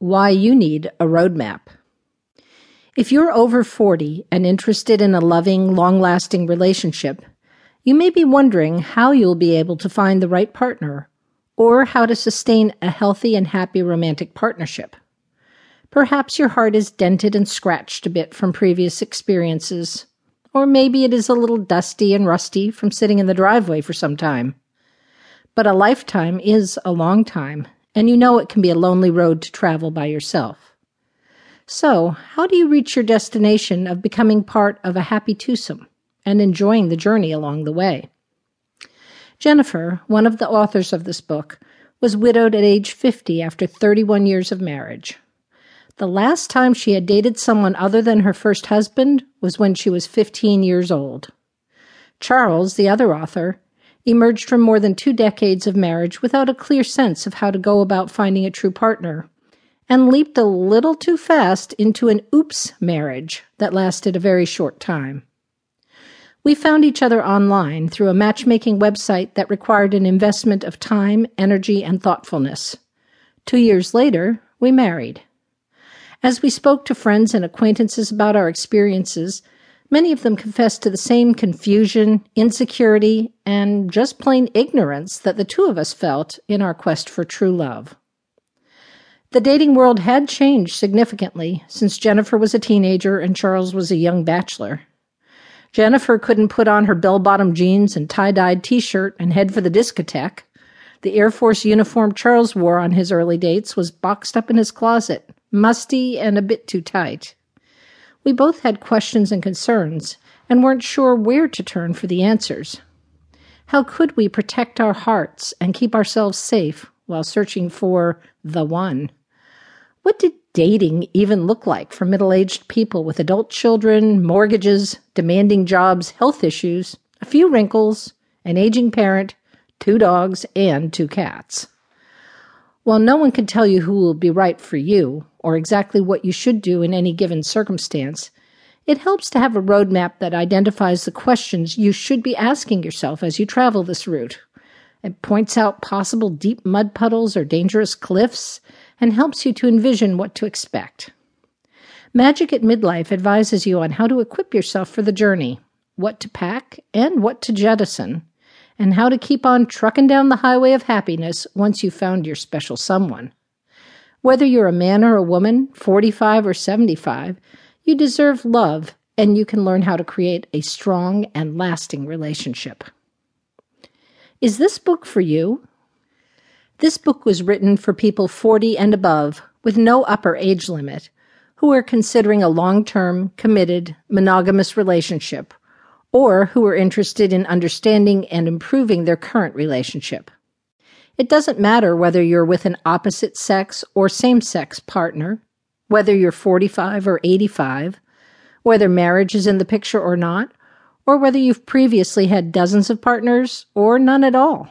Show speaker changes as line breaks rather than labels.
Why You Need a Roadmap. If you're over 40 and interested in a loving, long lasting relationship, you may be wondering how you'll be able to find the right partner or how to sustain a healthy and happy romantic partnership. Perhaps your heart is dented and scratched a bit from previous experiences, or maybe it is a little dusty and rusty from sitting in the driveway for some time. But a lifetime is a long time, and you know it can be a lonely road to travel by yourself. So, how do you reach your destination of becoming part of a happy twosome and enjoying the journey along the way? Jennifer, one of the authors of this book, was widowed at age 50 after 31 years of marriage. The last time she had dated someone other than her first husband was when she was 15 years old. Charles, the other author, emerged from more than two decades of marriage without a clear sense of how to go about finding a true partner, and leaped a little too fast into an oops marriage that lasted a very short time. We found each other online through a matchmaking website that required an investment of time, energy, and thoughtfulness. Two years later, we married. As we spoke to friends and acquaintances about our experiences, Many of them confessed to the same confusion, insecurity, and just plain ignorance that the two of us felt in our quest for true love. The dating world had changed significantly since Jennifer was a teenager and Charles was a young bachelor. Jennifer couldn't put on her bell bottom jeans and tie dyed t shirt and head for the discotheque. The Air Force uniform Charles wore on his early dates was boxed up in his closet, musty and a bit too tight. We both had questions and concerns and weren't sure where to turn for the answers. How could we protect our hearts and keep ourselves safe while searching for the one? What did dating even look like for middle aged people with adult children, mortgages, demanding jobs, health issues, a few wrinkles, an aging parent, two dogs, and two cats? While no one can tell you who will be right for you or exactly what you should do in any given circumstance, it helps to have a roadmap that identifies the questions you should be asking yourself as you travel this route. It points out possible deep mud puddles or dangerous cliffs and helps you to envision what to expect. Magic at Midlife advises you on how to equip yourself for the journey, what to pack, and what to jettison and how to keep on trucking down the highway of happiness once you've found your special someone. Whether you're a man or a woman, 45 or 75, you deserve love and you can learn how to create a strong and lasting relationship. Is this book for you? This book was written for people 40 and above with no upper age limit who are considering a long term, committed, monogamous relationship or who are interested in understanding and improving their current relationship. It doesn't matter whether you're with an opposite sex or same sex partner, whether you're 45 or 85, whether marriage is in the picture or not, or whether you've previously had dozens of partners or none at all.